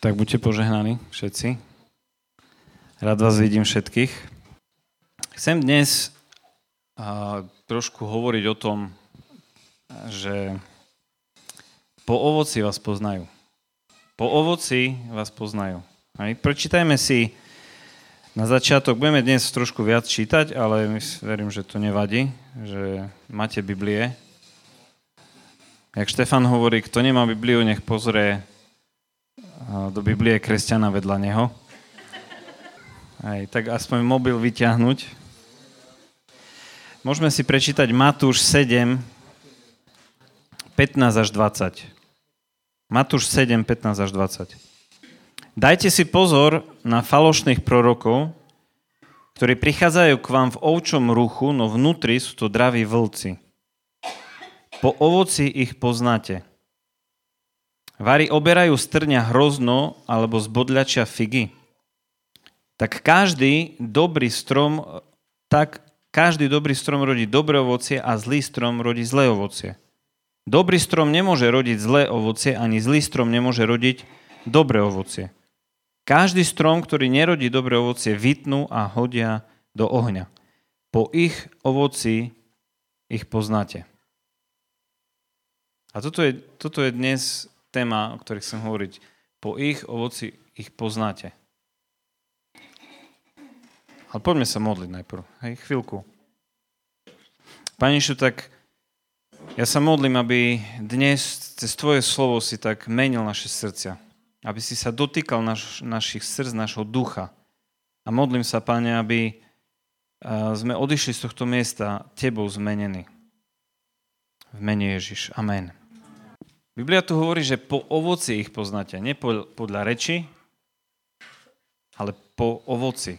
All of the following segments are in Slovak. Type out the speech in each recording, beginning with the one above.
Tak buďte požehnaní všetci. Rád vás vidím všetkých. Chcem dnes trošku hovoriť o tom, že po ovoci vás poznajú. Po ovoci vás poznajú. Hej. Prečítajme si na začiatok, budeme dnes trošku viac čítať, ale verím, že to nevadí, že máte Biblie. Jak Štefan hovorí, kto nemá Bibliu, nech pozrie do Biblie kresťana vedľa neho. Aj, tak aspoň mobil vyťahnuť. Môžeme si prečítať Matúš 7, 15 až 20. Matúš 7, 15 až 20. Dajte si pozor na falošných prorokov, ktorí prichádzajú k vám v ovčom ruchu, no vnútri sú to draví vlci. Po ovoci ich poznáte. Vary oberajú strňa hrozno alebo zbodľačia figy. Tak každý dobrý strom, tak každý dobrý strom rodí dobré ovocie a zlý strom rodí zlé ovocie. Dobrý strom nemôže rodiť zlé ovocie, ani zlý strom nemôže rodiť dobré ovocie. Každý strom, ktorý nerodí dobré ovocie, vytnú a hodia do ohňa. Po ich ovoci ich poznáte. A toto je, toto je dnes téma, o ktorých chcem hovoriť. Po ich ovoci ich poznáte. Ale poďme sa modliť najprv. Hej, chvíľku. Pane Išu, tak ja sa modlím, aby dnes cez Tvoje slovo si tak menil naše srdcia. Aby si sa dotýkal naš, našich srdc, našho ducha. A modlím sa, Pane, aby sme odišli z tohto miesta Tebou zmenení. V mene Ježiš. Amen. Biblia tu hovorí, že po ovoci ich poznáte. Nie podľa reči, ale po ovoci.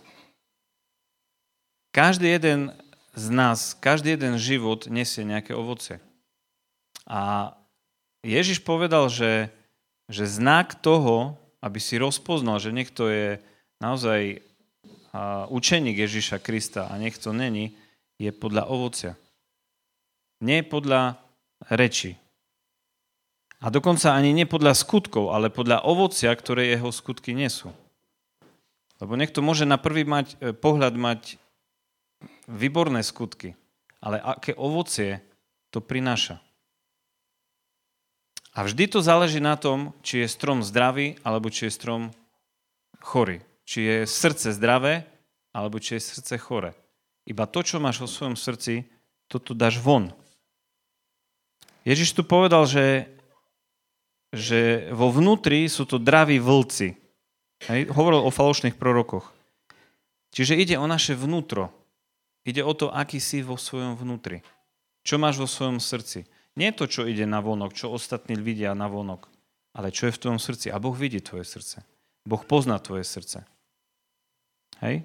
Každý jeden z nás, každý jeden život nesie nejaké ovoce. A Ježiš povedal, že, že znak toho, aby si rozpoznal, že niekto je naozaj učeník Ježiša Krista a niekto není, je podľa ovocia. Nie podľa reči. A dokonca ani nie podľa skutkov, ale podľa ovocia, ktoré jeho skutky nesú. Lebo niekto môže na prvý mať, e, pohľad mať výborné skutky, ale aké ovocie to prináša. A vždy to záleží na tom, či je strom zdravý, alebo či je strom chorý. Či je srdce zdravé, alebo či je srdce chore. Iba to, čo máš vo svojom srdci, toto dáš von. Ježiš tu povedal, že že vo vnútri sú to draví vlci. Hej? Hovoril o falošných prorokoch. Čiže ide o naše vnútro. Ide o to, aký si vo svojom vnútri. Čo máš vo svojom srdci. Nie to, čo ide na vonok, čo ostatní vidia na vonok, ale čo je v tvojom srdci. A Boh vidí tvoje srdce. Boh pozná tvoje srdce. Hej?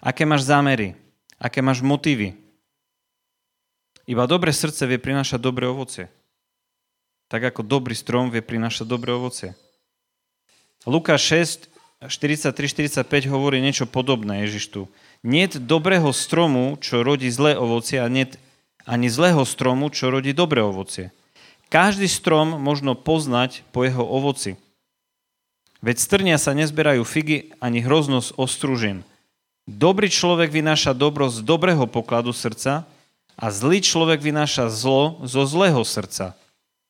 Aké máš zámery? Aké máš motívy? Iba dobré srdce vie prinášať dobré ovocie. Tak ako dobrý strom vie prinášať dobré ovocie. Lukáš 6, 43-45 hovorí niečo podobné Ježiš. Niet dobrého stromu, čo rodí zlé ovocie a niet ani zlého stromu, čo rodí dobré ovocie. Každý strom možno poznať po jeho ovoci. Veď strnia sa nezberajú figy ani hroznosť ostružin. Dobrý človek vynáša dobro z dobrého pokladu srdca a zlý človek vynáša zlo zo zlého srdca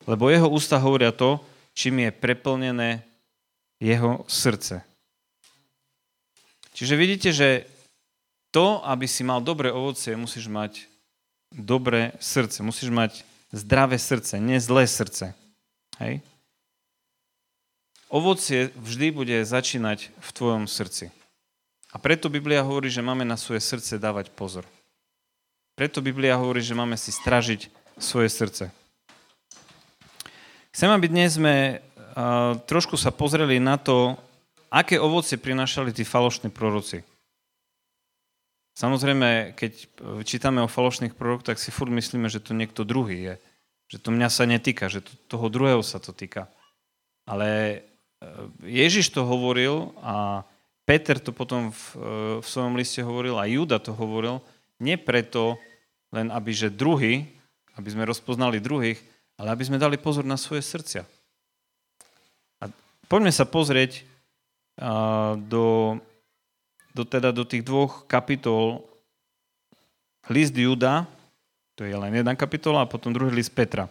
lebo jeho ústa hovoria to, čím je preplnené jeho srdce. Čiže vidíte, že to, aby si mal dobré ovocie, musíš mať dobré srdce. Musíš mať zdravé srdce, nie zlé srdce. Hej? Ovocie vždy bude začínať v tvojom srdci. A preto Biblia hovorí, že máme na svoje srdce dávať pozor. Preto Biblia hovorí, že máme si stražiť svoje srdce. Chcem, aby dnes sme uh, trošku sa pozreli na to, aké ovocie prinášali tí falošní proroci. Samozrejme, keď čítame o falošných prorokoch, tak si furt myslíme, že to niekto druhý je. Že to mňa sa netýka, že to, toho druhého sa to týka. Ale Ježiš to hovoril a Peter to potom v, v svojom liste hovoril a Juda to hovoril, nie preto len aby, že druhý, aby sme rozpoznali druhých, ale aby sme dali pozor na svoje srdcia. A Poďme sa pozrieť do, do, teda do tých dvoch kapitol. List Juda, to je len jedna kapitola, a potom druhý list Petra.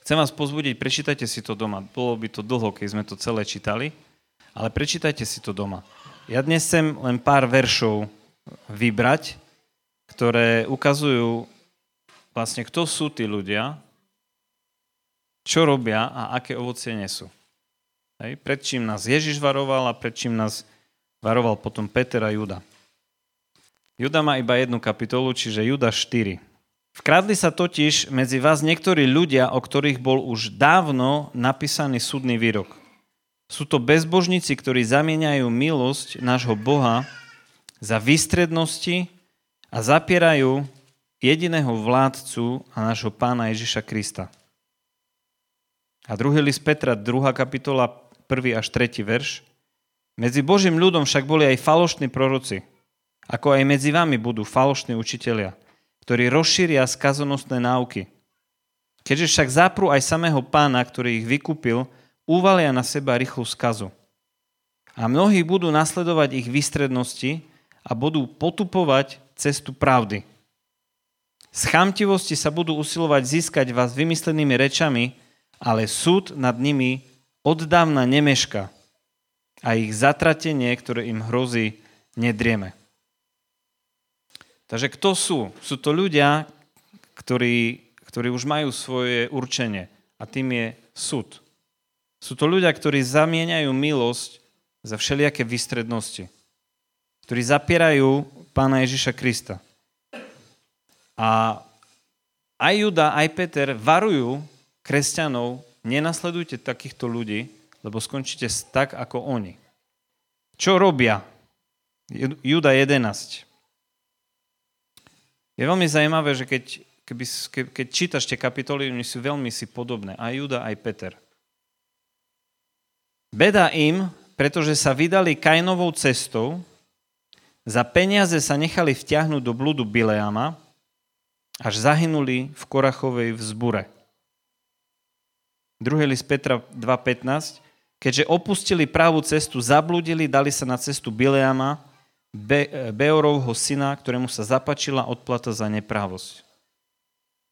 Chcem vás pozbudiť, prečítajte si to doma. Bolo by to dlho, keď sme to celé čítali, ale prečítajte si to doma. Ja dnes chcem len pár veršov vybrať, ktoré ukazujú vlastne, kto sú tí ľudia, čo robia a aké ovocie nesú. Hej, pred čím nás Ježiš varoval a pred čím nás varoval potom Peter a Juda. Juda má iba jednu kapitolu, čiže Juda 4. Vkradli sa totiž medzi vás niektorí ľudia, o ktorých bol už dávno napísaný súdny výrok. Sú to bezbožníci, ktorí zamieňajú milosť nášho Boha za výstrednosti a zapierajú jediného vládcu a nášho pána Ježiša Krista. A druhý list Petra, druhá kapitola, prvý až tretí verš. Medzi Božím ľudom však boli aj falošní proroci, ako aj medzi vami budú falošní učitelia, ktorí rozšíria skazonostné náuky. Keďže však zaprú aj samého pána, ktorý ich vykúpil, uvalia na seba rýchlu skazu. A mnohí budú nasledovať ich výstrednosti a budú potupovať cestu pravdy. Z chamtivosti sa budú usilovať získať vás vymyslenými rečami, ale súd nad nimi oddávna nemeška a ich zatratenie, ktoré im hrozí, nedrieme. Takže kto sú? Sú to ľudia, ktorí, ktorí už majú svoje určenie a tým je súd. Sú to ľudia, ktorí zamieňajú milosť za všelijaké výstrednosti. Ktorí zapierajú pána Ježiša Krista. A aj Juda, aj Peter varujú kresťanov, nenasledujte takýchto ľudí, lebo skončíte tak ako oni. Čo robia? Juda 11. Je veľmi zaujímavé, že keď, keby, ke, keď čítaš tie kapitoly, oni sú veľmi si podobné. Aj Juda, aj Peter. Beda im, pretože sa vydali Kainovou cestou, za peniaze sa nechali vtiahnuť do blúdu Bileama, až zahynuli v Korachovej vzbure. Druhý list Petra 2.15. Keďže opustili pravú cestu, zabludili, dali sa na cestu Bileama, Be- Beorovho syna, ktorému sa zapačila odplata za neprávosť.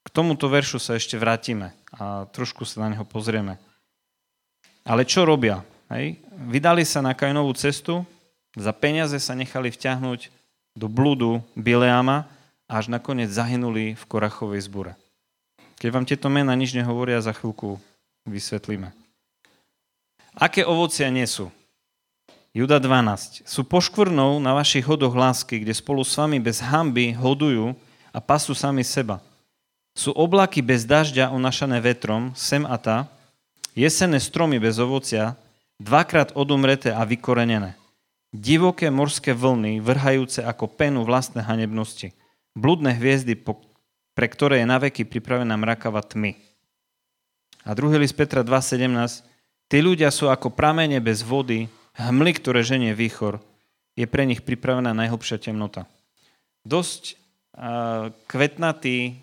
K tomuto veršu sa ešte vrátime a trošku sa na neho pozrieme. Ale čo robia? Hej? Vydali sa na Kainovú cestu, za peniaze sa nechali vťahnuť do blúdu Bileama a až nakoniec zahynuli v Korachovej zbure. Keď vám tieto mena nič nehovoria, za chvíľku vysvetlíme. Aké ovocia nie sú? Juda 12. Sú poškvrnou na vašich hodoch lásky, kde spolu s vami bez hamby hodujú a pasú sami seba. Sú oblaky bez dažďa unašané vetrom, sem a tá, jesenné stromy bez ovocia, dvakrát odumreté a vykorenené. Divoké morské vlny, vrhajúce ako penu vlastné hanebnosti. Bludné hviezdy, pre ktoré je naveky pripravená mrakava tmy. A druhý list Petra 2.17. Tí ľudia sú ako pramene bez vody, hmly, ktoré ženie výchor. Je pre nich pripravená najhlbšia temnota. Dosť uh, kvetnatý,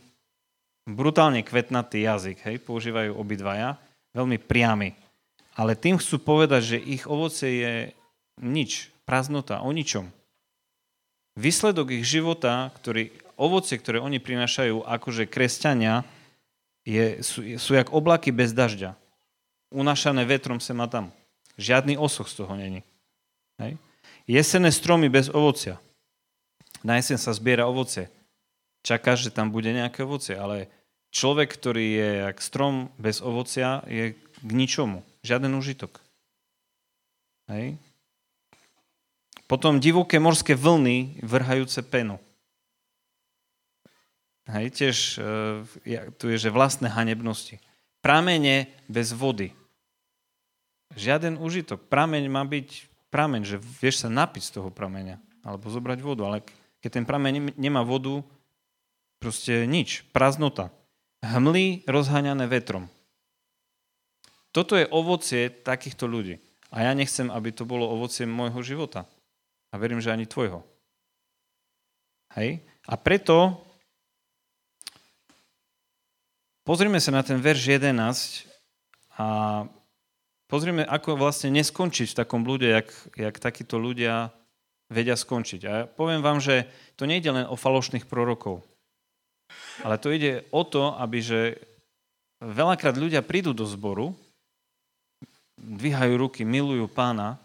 brutálne kvetnatý jazyk, hej, používajú obidvaja, veľmi priamy. Ale tým chcú povedať, že ich ovoce je nič, prázdnota, o ničom. Výsledok ich života, ktorý, ovoce, ktoré oni prinášajú akože kresťania, je, sú, sú jak oblaky bez dažďa. Unašané vetrom sem a tam. Žiadny osoch z toho není. Hej. Jesené stromy bez ovocia. Na jesen sa zbiera ovocie. Čakáš, že tam bude nejaké ovocie, ale človek, ktorý je jak strom bez ovocia, je k ničomu. Žiaden užitok. Hej. Potom divoké morské vlny vrhajúce penu. Hej, tiež e, tu je, že vlastné hanebnosti. Pramene bez vody. Žiaden užitok. Prameň má byť prameň, že vieš sa napiť z toho prameňa. Alebo zobrať vodu. Ale keď ten prameň nemá vodu, proste nič. Prázdnota. Hmly rozháňané vetrom. Toto je ovocie takýchto ľudí. A ja nechcem, aby to bolo ovocie môjho života. A verím, že ani tvojho. Hej? A preto Pozrime sa na ten verš 11 a pozrieme, ako vlastne neskončiť v takom blúde, jak, jak takíto ľudia vedia skončiť. A ja poviem vám, že to nejde len o falošných prorokov, ale to ide o to, aby že veľakrát ľudia prídu do zboru, dvíhajú ruky, milujú pána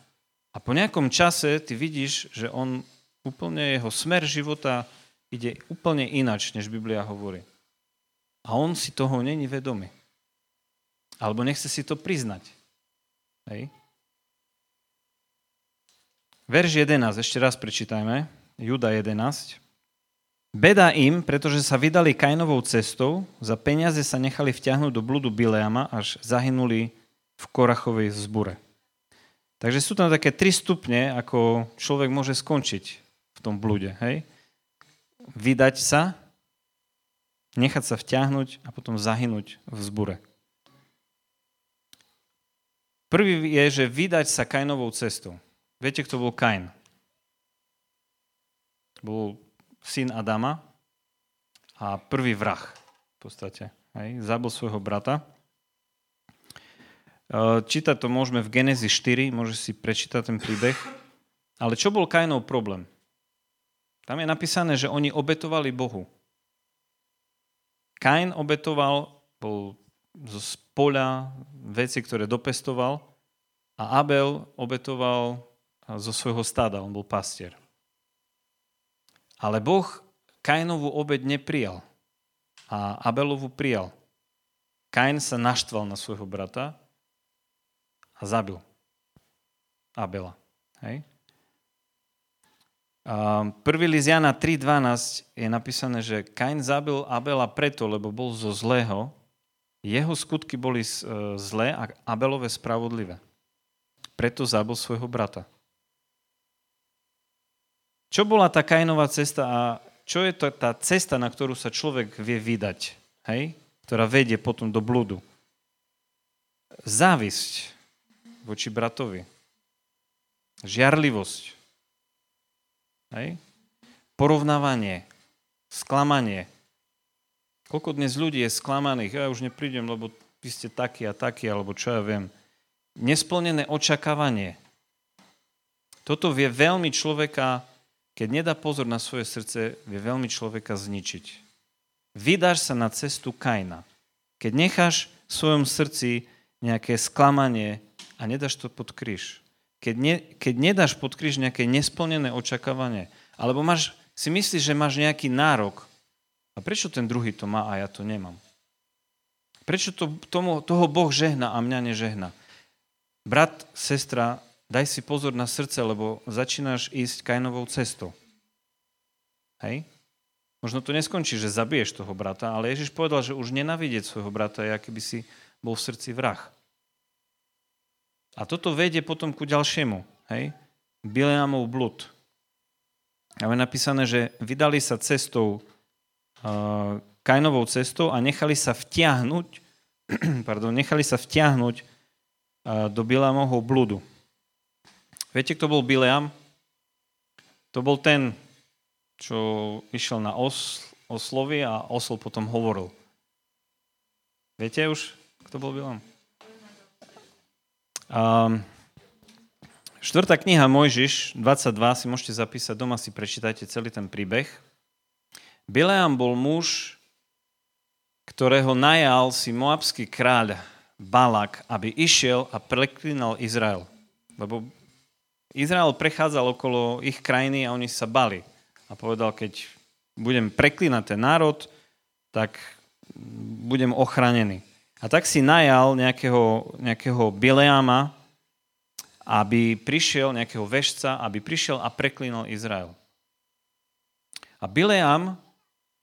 a po nejakom čase ty vidíš, že on úplne jeho smer života ide úplne inač, než Biblia hovorí. A on si toho není vedomý. Alebo nechce si to priznať. Hej. Verš 11, ešte raz prečítajme. Juda 11. Beda im, pretože sa vydali Kainovou cestou, za peniaze sa nechali vťahnuť do blúdu Bileama, až zahynuli v Korachovej zbure. Takže sú tam také tri stupne, ako človek môže skončiť v tom blúde. Hej? Vydať sa, nechať sa vťahnuť a potom zahynúť v zbure. Prvý je, že vydať sa Kainovou cestou. Viete, kto bol Kain? Bol syn Adama a prvý vrah v podstate. Hej? Zabil svojho brata. E, čítať to môžeme v Genezi 4, môže si prečítať ten príbeh. Ale čo bol Kainov problém? Tam je napísané, že oni obetovali Bohu. Kain obetoval, bol zo poľa veci, ktoré dopestoval a Abel obetoval zo svojho stáda, on bol pastier. Ale Boh Kainovú obed neprijal a Abelovu prijal. Kain sa naštval na svojho brata a zabil Abela. Hej? A prvý list Jana 3.12 je napísané, že Kain zabil Abela preto, lebo bol zo zlého. Jeho skutky boli e, zlé a Abelové spravodlivé. Preto zabil svojho brata. Čo bola tá Kainová cesta a čo je to tá cesta, na ktorú sa človek vie vydať, hej? ktorá vedie potom do blúdu? Závisť voči bratovi. Žiarlivosť. Hej? Porovnávanie. Sklamanie. Koľko dnes ľudí je sklamaných, ja už neprídem, lebo vy ste takí a takí, alebo čo ja viem. Nesplnené očakávanie. Toto vie veľmi človeka keď nedá pozor na svoje srdce, vie veľmi človeka zničiť. Vydáš sa na cestu Kaina. Keď necháš v svojom srdci nejaké sklamanie a nedáš to pod kríž. Keď, ne, keď nedáš pod kríž nejaké nesplnené očakávanie, alebo máš, si myslíš, že máš nejaký nárok, a prečo ten druhý to má a ja to nemám? Prečo to, tomu, toho Boh žehna a mňa nežehna? Brat, sestra, daj si pozor na srdce, lebo začínaš ísť Kainovou cestou. Hej? Možno to neskončí, že zabiješ toho brata, ale Ježiš povedal, že už nenavidieť svojho brata je, aký by si bol v srdci vrah. A toto vedie potom ku ďalšiemu. Hej? Bileamov blud. A je napísané, že vydali sa cestou, uh, Kainovou cestou a nechali sa vtiahnuť, pardon, nechali sa vtiahnuť uh, do Bileamovho bludu. Viete, kto bol Bileam? To bol ten, čo išiel na os, oslovy a osol potom hovoril. Viete už, kto bol Bileam? Um, štvrtá kniha Mojžiš, 22, si môžete zapísať, doma si prečítajte celý ten príbeh. Bileam bol muž, ktorého najal si moabský kráľ Balak, aby išiel a preklínal Izrael. Lebo Izrael prechádzal okolo ich krajiny a oni sa bali. A povedal, keď budem preklínať ten národ, tak budem ochránený. A tak si najal nejakého, nejakého Bileama, aby prišiel, nejakého vešca, aby prišiel a preklínal Izrael. A Bileam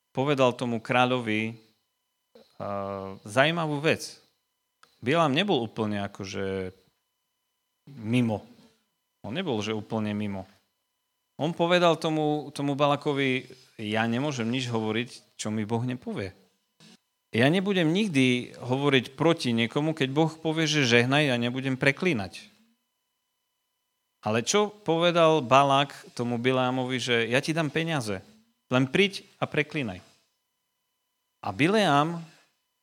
povedal tomu kráľovi uh, zaujímavú vec. Bileam nebol úplne akože mimo on nebol, že úplne mimo. On povedal tomu, tomu Balakovi, ja nemôžem nič hovoriť, čo mi Boh nepovie. Ja nebudem nikdy hovoriť proti niekomu, keď Boh povie, že žehnaj, ja nebudem preklínať. Ale čo povedal Balák tomu Bileamovi, že ja ti dám peniaze, len príď a preklínaj. A Bileam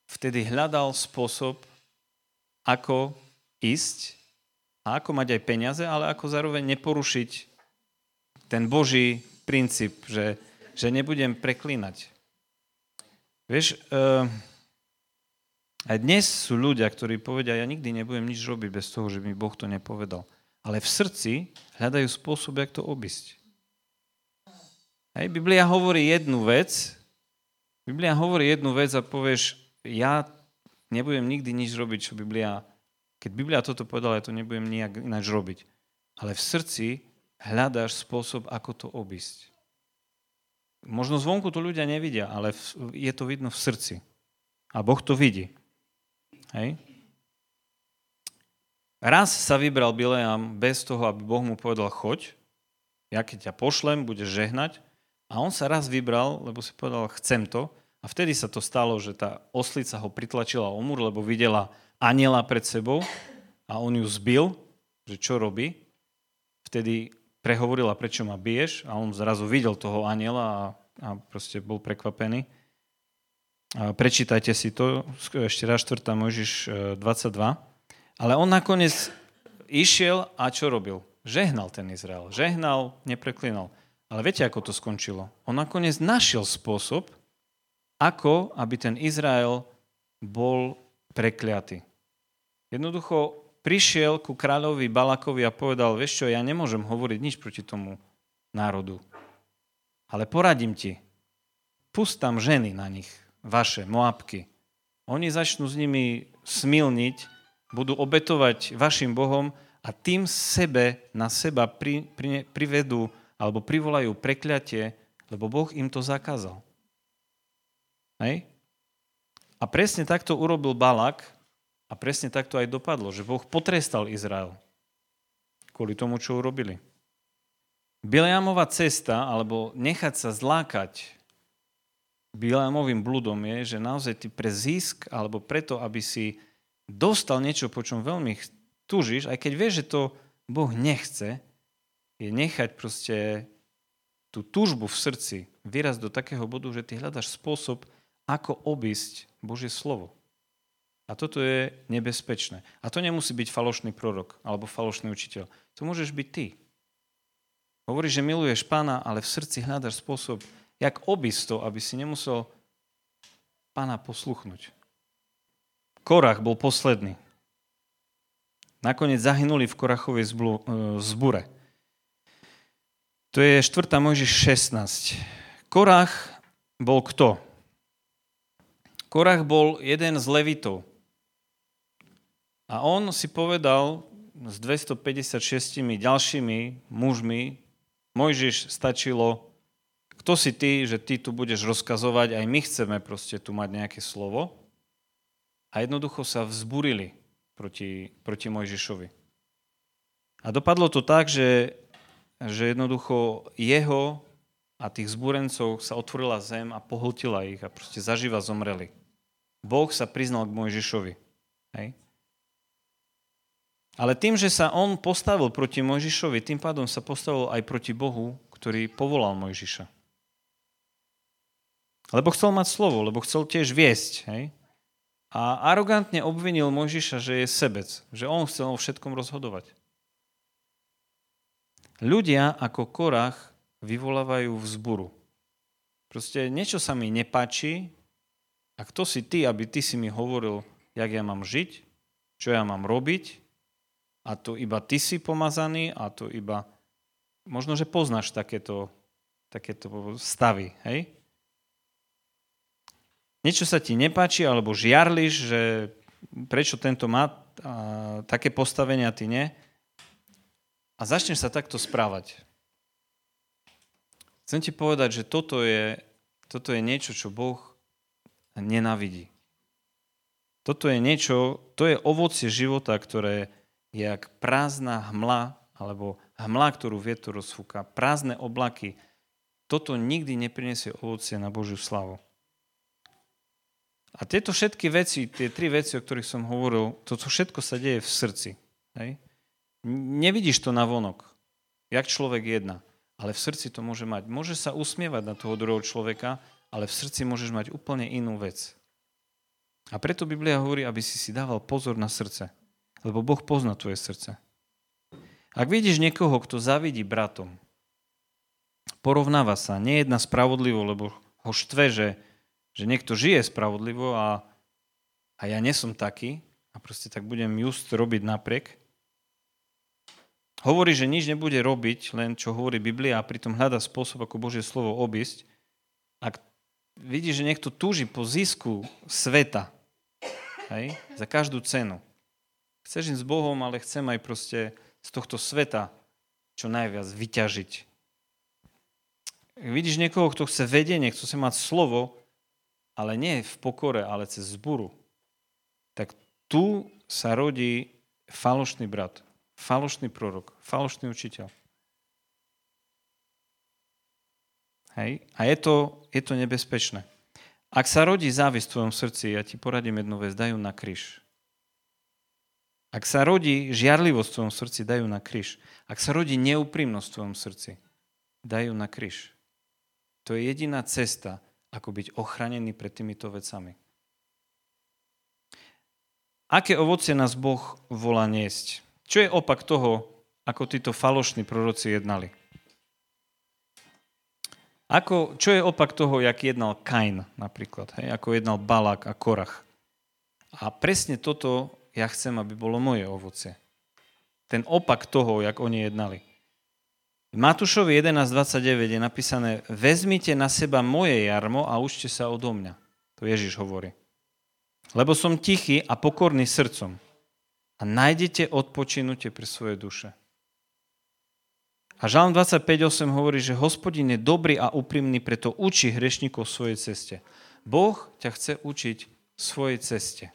vtedy hľadal spôsob, ako ísť a ako mať aj peniaze, ale ako zároveň neporušiť ten Boží princíp, že, že nebudem preklínať. Vieš, uh, aj dnes sú ľudia, ktorí povedia, ja nikdy nebudem nič robiť bez toho, že mi Boh to nepovedal. Ale v srdci hľadajú spôsob, jak to obísť. Hej, Biblia hovorí jednu vec, Biblia hovorí jednu vec a povieš, ja nebudem nikdy nič robiť, čo Biblia... Keď Biblia toto povedala, ja to nebudem nijak ináč robiť. Ale v srdci hľadáš spôsob, ako to obísť. Možno zvonku to ľudia nevidia, ale je to vidno v srdci. A Boh to vidí. Hej? Raz sa vybral Bileam bez toho, aby Boh mu povedal choď, ja keď ťa pošlem, budeš žehnať. A on sa raz vybral, lebo si povedal, chcem to. A vtedy sa to stalo, že tá oslica ho pritlačila o múr, lebo videla aniela pred sebou a on ju zbil, že čo robí. Vtedy prehovorila, prečo ma biješ a on zrazu videl toho aniela a, a proste bol prekvapený. A prečítajte si to, ešte raz 4. Mojžiš 22. E, Ale on nakoniec išiel a čo robil? Žehnal ten Izrael. Žehnal, nepreklinal. Ale viete, ako to skončilo? On nakoniec našiel spôsob, ako aby ten Izrael bol prekliatý. Jednoducho prišiel ku kráľovi Balakovi a povedal, vieš čo, ja nemôžem hovoriť nič proti tomu národu. Ale poradím ti, pust tam ženy na nich, vaše, Moabky. Oni začnú s nimi smilniť, budú obetovať vašim Bohom a tým sebe na seba pri, pri, privedú alebo privolajú prekľatie, lebo Boh im to zakázal. Hej? A presne takto urobil Balak a presne tak to aj dopadlo, že Boh potrestal Izrael kvôli tomu, čo urobili. Bileamová cesta, alebo nechať sa zlákať Bileamovým bludom je, že naozaj ty pre zisk, alebo preto, aby si dostal niečo, po čom veľmi tužíš, aj keď vieš, že to Boh nechce, je nechať proste tú túžbu v srdci vyrazť do takého bodu, že ty hľadaš spôsob, ako obísť Božie slovo. A toto je nebezpečné. A to nemusí byť falošný prorok alebo falošný učiteľ. To môžeš byť ty. Hovoríš, že miluješ pána, ale v srdci hľadaš spôsob, jak obísť aby si nemusel pána posluchnúť. Korach bol posledný. Nakoniec zahynuli v Korachovej e, zbure. To je 4. Mojžiš 16. Korach bol kto? Korach bol jeden z levitov. A on si povedal s 256 ďalšími mužmi, Mojžiš stačilo, kto si ty, že ty tu budeš rozkazovať, aj my chceme proste tu mať nejaké slovo. A jednoducho sa vzburili proti, proti Mojžišovi. A dopadlo to tak, že, že jednoducho jeho a tých zbúrencov sa otvorila zem a pohltila ich a proste zaživa zomreli. Boh sa priznal k Mojžišovi. Hej? Ale tým, že sa on postavil proti Mojžišovi, tým pádom sa postavil aj proti Bohu, ktorý povolal Mojžiša. Lebo chcel mať slovo, lebo chcel tiež viesť. Hej? A arogantne obvinil Mojžiša, že je sebec, že on chcel o všetkom rozhodovať. Ľudia ako Korach vyvolávajú vzburu. Proste niečo sa mi nepáči a kto si ty, aby ty si mi hovoril, jak ja mám žiť, čo ja mám robiť, a to iba ty si pomazaný a to iba... Možno, že poznáš takéto, takéto stavy, hej? Niečo sa ti nepáči, alebo žiarliš, že prečo tento má a, také postavenia, ty nie. A začneš sa takto správať. Chcem ti povedať, že toto je, toto je niečo, čo Boh nenavidí. Toto je niečo, to je ovocie života, ktoré jak prázdna hmla, alebo hmla, ktorú vietor rozfúka, prázdne oblaky, toto nikdy neprinesie ovocie na Božiu slavu. A tieto všetky veci, tie tri veci, o ktorých som hovoril, toto všetko sa deje v srdci. Hej? Nevidíš to na vonok, jak človek jedna, ale v srdci to môže mať. Môže sa usmievať na toho druhého človeka, ale v srdci môžeš mať úplne inú vec. A preto Biblia hovorí, aby si si dával pozor na srdce. Lebo Boh pozná tvoje srdce. Ak vidíš niekoho, kto zavidí bratom, porovnáva sa, nejedna spravodlivo, lebo ho štve, že, že niekto žije spravodlivo a, a ja nesom taký a proste tak budem just robiť napriek. Hovorí, že nič nebude robiť, len čo hovorí Biblia a pritom hľada spôsob, ako Božie slovo obísť. Ak vidí, že niekto túži po zisku sveta, hej, za každú cenu. Chceš ísť s Bohom, ale chcem aj proste z tohto sveta čo najviac vyťažiť. Vidíš niekoho, kto chce vedenie, chce mať slovo, ale nie v pokore, ale cez zburu, tak tu sa rodí falošný brat, falošný prorok, falošný učiteľ. Hej? A je to, je to nebezpečné. Ak sa rodí závisť v tvojom srdci, ja ti poradím jednu vec, dajú na kríž. Ak sa rodí žiarlivosť v tvojom srdci, dajú na kríž. Ak sa rodí neúprimnosť v tvojom srdci, dajú na kríž. To je jediná cesta, ako byť ochranený pred týmito vecami. Aké ovocie nás Boh volá niesť? Čo je opak toho, ako títo falošní proroci jednali? Ako, čo je opak toho, jak jednal Kain napríklad? Hej? Ako jednal Balak a Korach? A presne toto ja chcem, aby bolo moje ovocie. Ten opak toho, jak oni jednali. V Matúšovi 11.29 je napísané Vezmite na seba moje jarmo a učte sa odo mňa. To Ježiš hovorí. Lebo som tichý a pokorný srdcom a nájdete odpočinutie pre svoje duše. A Žalm 25.8 hovorí, že hospodin je dobrý a úprimný, preto učí hrešníkov svojej ceste. Boh ťa chce učiť svojej ceste.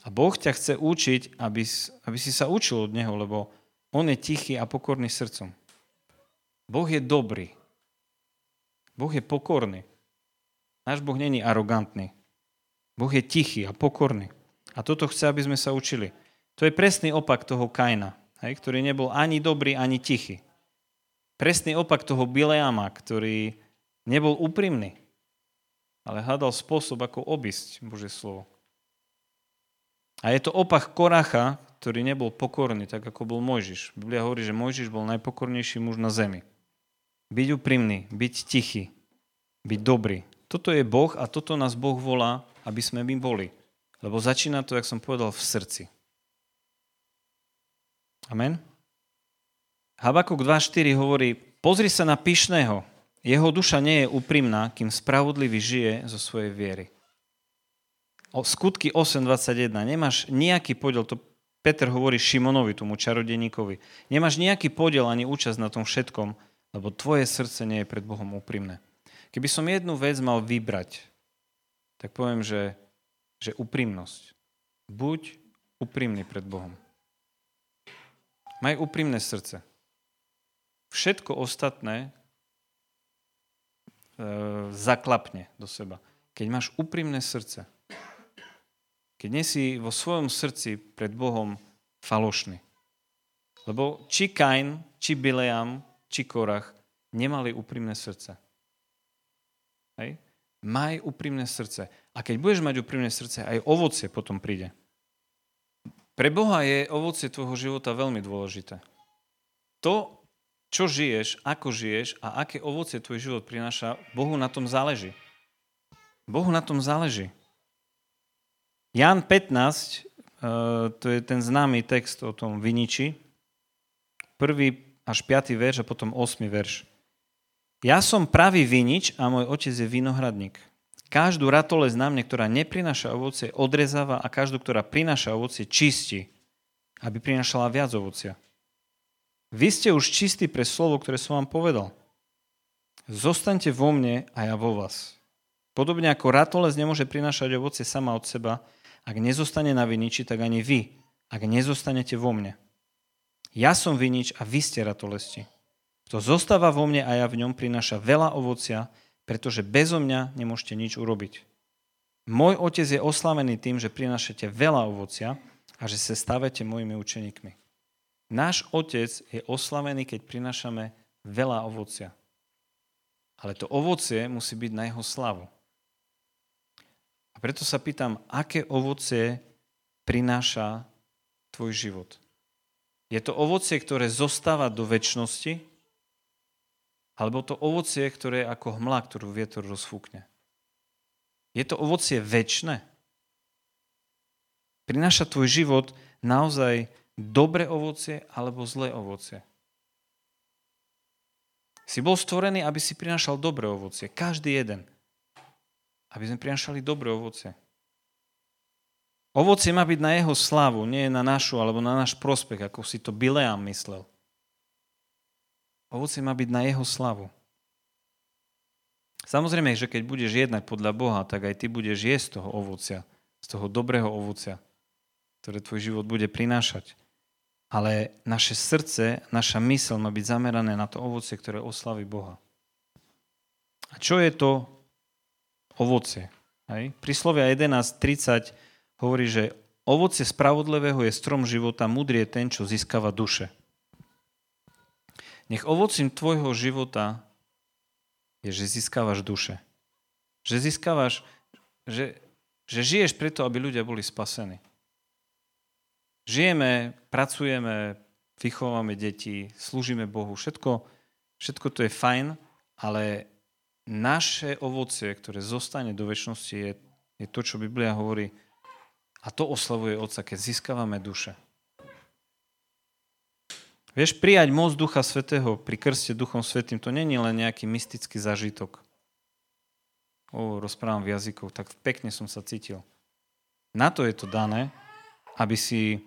A Boh ťa chce učiť, aby, aby si sa učil od Neho, lebo On je tichý a pokorný srdcom. Boh je dobrý. Boh je pokorný. Náš Boh není arogantný. Boh je tichý a pokorný. A toto chce, aby sme sa učili. To je presný opak toho Kaina, hej, ktorý nebol ani dobrý, ani tichý. Presný opak toho Bileama, ktorý nebol úprimný, ale hľadal spôsob, ako obísť Božie slovo. A je to opak Koracha, ktorý nebol pokorný, tak ako bol Mojžiš. Biblia hovorí, že Mojžiš bol najpokornejší muž na zemi. Byť úprimný, byť tichý, byť dobrý. Toto je Boh a toto nás Boh volá, aby sme my boli. Lebo začína to, jak som povedal, v srdci. Amen? Habakuk 2.4 hovorí, pozri sa na pyšného, jeho duša nie je úprimná, kým spravodlivý žije zo svojej viery. Skutky 8.21. Nemáš nejaký podiel, to Peter hovorí Šimonovi, tomu čarodeníkovi. Nemáš nejaký podiel ani účasť na tom všetkom, lebo tvoje srdce nie je pred Bohom úprimné. Keby som jednu vec mal vybrať, tak poviem, že, že úprimnosť. Buď úprimný pred Bohom. Maj úprimné srdce. Všetko ostatné e, zaklapne do seba. Keď máš úprimné srdce, keď nie si vo svojom srdci pred Bohom falošný. Lebo či Kain, či Bileam, či Korach nemali úprimné srdce. Hej? Maj úprimné srdce. A keď budeš mať úprimné srdce, aj ovocie potom príde. Pre Boha je ovocie tvojho života veľmi dôležité. To, čo žiješ, ako žiješ a aké ovocie tvoj život prináša, Bohu na tom záleží. Bohu na tom záleží. Jan 15, eh, to je ten známy text o tom viniči, prvý až piatý verš a potom osmi verš. Ja som pravý vinič a môj otec je vinohradník. Každú ratolesť na mne, ktorá neprináša ovocie, odrezáva a každú, ktorá prináša ovocie, čistí, aby prinášala viac ovocia. Vy ste už čistí pre slovo, ktoré som vám povedal. Zostaňte vo mne a ja vo vás. Podobne ako ratolesť nemôže prinášať ovocie sama od seba, ak nezostane na viniči, tak ani vy, ak nezostanete vo mne. Ja som vinič a vy ste ratolesti. Kto zostáva vo mne a ja v ňom prináša veľa ovocia, pretože bezo mňa nemôžete nič urobiť. Môj otec je oslavený tým, že prinášate veľa ovocia a že sa stávate mojimi učeníkmi. Náš otec je oslavený, keď prinášame veľa ovocia. Ale to ovocie musí byť na jeho slavu preto sa pýtam, aké ovocie prináša tvoj život. Je to ovocie, ktoré zostáva do väčšnosti, alebo to ovocie, ktoré je ako hmla, ktorú vietor rozfúkne. Je to ovocie väčšné? Prináša tvoj život naozaj dobré ovocie alebo zlé ovocie? Si bol stvorený, aby si prinášal dobré ovocie. Každý jeden. Aby sme prinášali dobré ovocie. Ovocie má byť na jeho slavu, nie na našu alebo na náš prospech, ako si to Bileam myslel. Ovocie má byť na jeho slavu. Samozrejme, že keď budeš jednať podľa Boha, tak aj ty budeš jesť z toho ovocia, z toho dobrého ovocia, ktoré tvoj život bude prinášať. Ale naše srdce, naša mysl má byť zamerané na to ovocie, ktoré oslaví Boha. A čo je to ovocie? Hej? Príslovia 11.30 hovorí, že ovocie spravodlivého je strom života, múdry je ten, čo získava duše. Nech ovocím tvojho života je, že získavaš duše. Že získavaš, že, že žiješ preto, aby ľudia boli spasení. Žijeme, pracujeme, vychovávame deti, slúžime Bohu, všetko, všetko to je fajn, ale naše ovocie, ktoré zostane do väčšnosti, je, je to, čo Biblia hovorí, a to oslavuje Otca, keď získavame duše. Vieš, prijať moc Ducha Svetého pri krste Duchom Svetým, to není len nejaký mystický zažitok. O, rozprávam v jazykoch, tak pekne som sa cítil. Na to je to dané, aby si,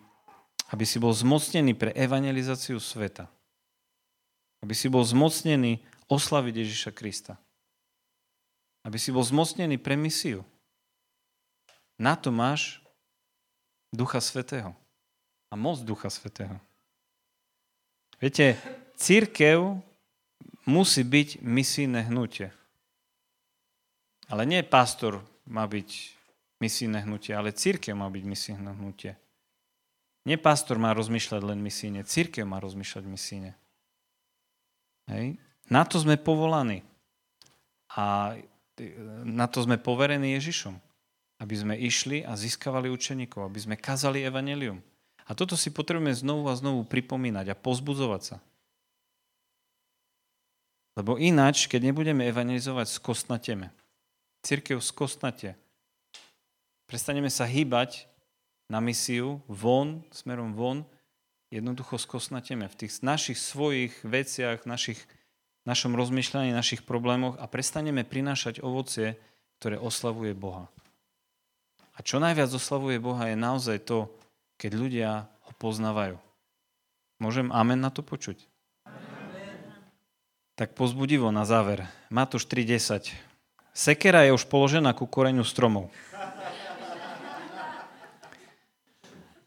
aby si bol zmocnený pre evangelizáciu sveta. Aby si bol zmocnený oslaviť Ježiša Krista. Aby si bol zmocnený pre misiu. Na to máš Ducha Svetého. A moc Ducha Svetého. Viete, církev musí byť misijné hnutie. Ale nie pastor má byť misijné hnutie, ale církev má byť misijné hnutie. Nie pastor má rozmýšľať len misíne, církev má rozmýšľať misíne. Hej. Na to sme povolaní. A na to sme poverení Ježišom aby sme išli a získavali učeníkov, aby sme kazali evanelium. A toto si potrebujeme znovu a znovu pripomínať a pozbudzovať sa. Lebo ináč, keď nebudeme evangelizovať, skostnateme. Církev skostnatie. Prestaneme sa hýbať na misiu von, smerom von, jednoducho skosnateme v tých našich svojich veciach, našich, našom rozmýšľaní, našich problémoch a prestaneme prinášať ovocie, ktoré oslavuje Boha. A čo najviac oslavuje Boha je naozaj to, keď ľudia ho poznávajú. Môžem amen na to počuť? Amen. Tak pozbudivo na záver. Matúš 3.10. Sekera je už položená ku koreňu stromov.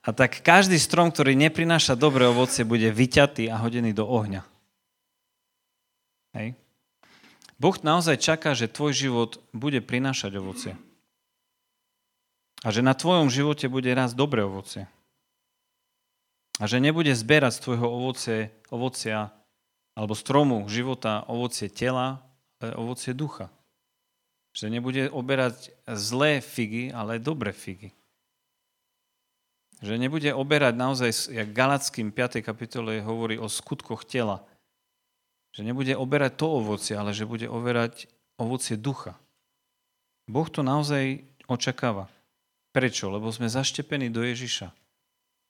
A tak každý strom, ktorý neprináša dobré ovocie, bude vyťatý a hodený do ohňa. Hej. Boh naozaj čaká, že tvoj život bude prinášať ovocie. A že na tvojom živote bude raz dobré ovocie. A že nebude zberať z tvojho ovocie, ovocia alebo stromu života ovocie tela, ale ovocie ducha. Že nebude oberať zlé figy, ale dobré figy. Že nebude oberať naozaj, jak Galackým 5. kapitole hovorí o skutkoch tela. Že nebude oberať to ovocie, ale že bude overať ovocie ducha. Boh to naozaj očakáva. Prečo? Lebo sme zaštepení do Ježiša.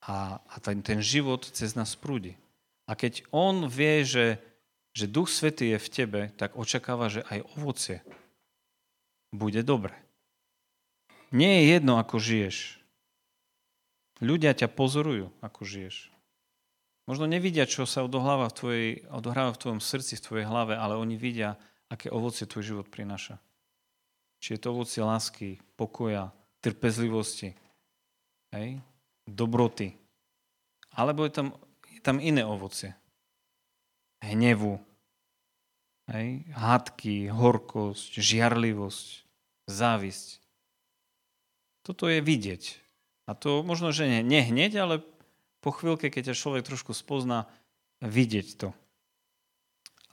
A, a ten, ten život cez nás prúdi. A keď on vie, že, že Duch Svetý je v tebe, tak očakáva, že aj ovocie bude dobre. Nie je jedno, ako žiješ. Ľudia ťa pozorujú, ako žiješ. Možno nevidia, čo sa odohráva v, tvojej, odohráva v tvojom srdci, v tvojej hlave, ale oni vidia, aké ovocie tvoj život prináša. Či je to ovocie lásky, pokoja, trpezlivosti, hej? dobroty. Alebo je tam, je tam iné ovocie. Hnevu, hej? hádky, horkosť, žiarlivosť, závisť. Toto je vidieť. A to možno, že nie, hneď, ale po chvíľke, keď ťa človek trošku spozná, vidieť to.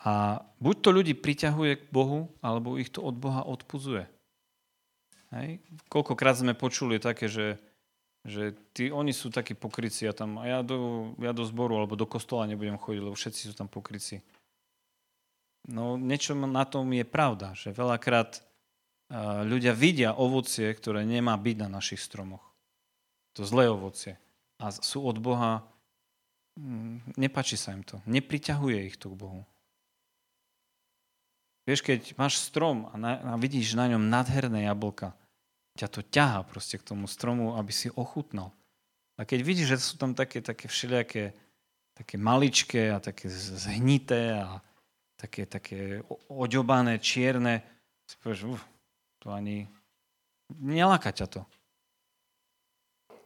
A buď to ľudí priťahuje k Bohu, alebo ich to od Boha odpuzuje. Hej. Koľkokrát sme počuli také, že Že tí, oni sú takí pokryci a, tam, a ja, do, ja do zboru alebo do kostola nebudem chodiť, lebo všetci sú tam pokryci. No niečo na tom je pravda, že veľakrát ľudia vidia ovocie, ktoré nemá byť na našich stromoch. To zlé ovocie. A sú od Boha, mm, nepačí sa im to. Nepriťahuje ich to k Bohu. Vieš, keď máš strom a, na, a vidíš na ňom nadherné jablka, ťa to ťaha proste k tomu stromu, aby si ochutnal. A keď vidíš, že sú tam také, také všelijaké také maličké a také zhnité a také, také oďobané, čierne, si povieš, uf, to ani neláka ťa to.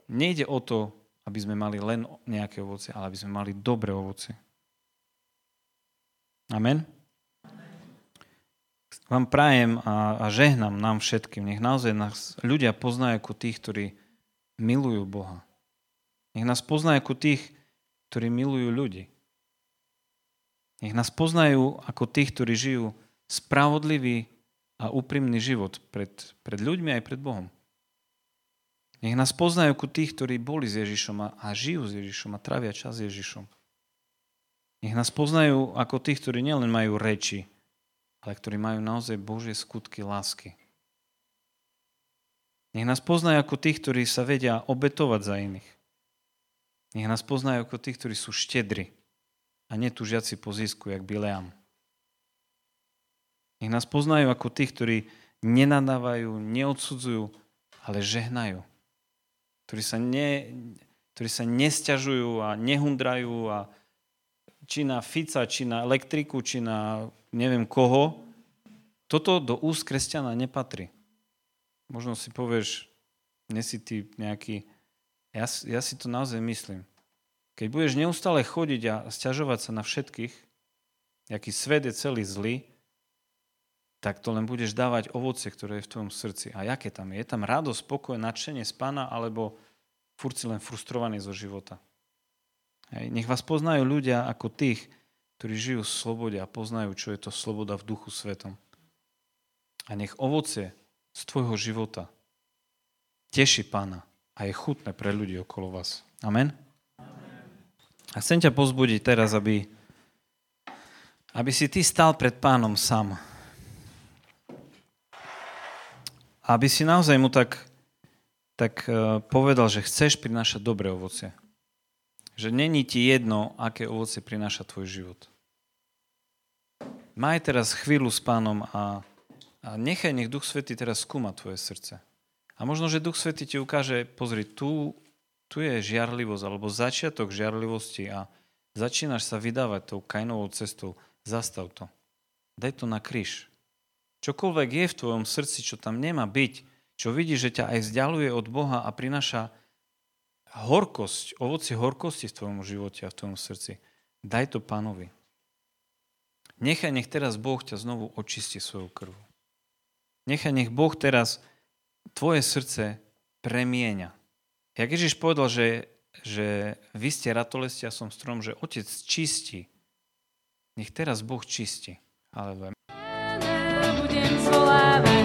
Nejde o to, aby sme mali len nejaké ovoce, ale aby sme mali dobré ovoce. Amen? vám prajem a, a žehnám nám všetkým. Nech naozaj nás ľudia poznajú ako tých, ktorí milujú Boha. Nech nás poznajú ako tých, ktorí milujú ľudí. Nech nás poznajú ako tých, ktorí žijú spravodlivý a úprimný život pred, pred ľuďmi aj pred Bohom. Nech nás poznajú ako tých, ktorí boli s Ježišom a, a žijú s Ježišom a trávia čas s Ježišom. Nech nás poznajú ako tých, ktorí nielen majú reči, ale ktorí majú naozaj Božie skutky lásky. Nech nás poznajú ako tých, ktorí sa vedia obetovať za iných. Nech nás poznajú ako tých, ktorí sú štedri a netúžiaci po zisku, jak Bileam. Nech nás poznajú ako tých, ktorí nenadávajú, neodsudzujú, ale žehnajú. Ktorí sa, ne, ktorí sa nesťažujú a nehundrajú a či na Fica, či na elektriku, či na neviem koho, toto do úst kresťana nepatrí. Možno si povieš, nesi ty nejaký... Ja, ja si to naozaj myslím. Keď budeš neustále chodiť a stiažovať sa na všetkých, aký svet je celý zlý, tak to len budeš dávať ovoce, ktoré je v tvojom srdci. A jaké tam je? Je tam radosť, spokoj, nadšenie z pána, alebo furt len frustrovaný zo života? Hej. Nech vás poznajú ľudia ako tých, ktorí žijú v slobode a poznajú, čo je to sloboda v duchu svetom. A nech ovocie z tvojho života teší pána a je chutné pre ľudí okolo vás. Amen? A chcem ťa pozbudiť teraz, aby, aby si ty stal pred pánom sám. Aby si naozaj mu tak, tak eh, povedal, že chceš prinášať dobré ovocie. Že není ti jedno, aké ovoce prináša tvoj život. Maj teraz chvíľu s pánom a, a nechaj, nech Duch Svetý teraz skúma tvoje srdce. A možno, že Duch Svetý ti ukáže, pozri, tu, tu je žiarlivosť, alebo začiatok žiarlivosti a začínaš sa vydávať tou kajnovou cestou. Zastav to. Daj to na kríž. Čokoľvek je v tvojom srdci, čo tam nemá byť, čo vidí, že ťa aj vzdialuje od Boha a prináša horkosť, ovocie horkosti v tvojom živote a v tvojom srdci, daj to pánovi. Nechaj, nech teraz Boh ťa znovu očistí svojou krvou. Nechaj, nech Boh teraz tvoje srdce premieňa. Jak Ježiš povedal, že, že vy ste ratolestia, som strom, že Otec čistí. Nech teraz Boh čistí. Aleluja. seconds will have.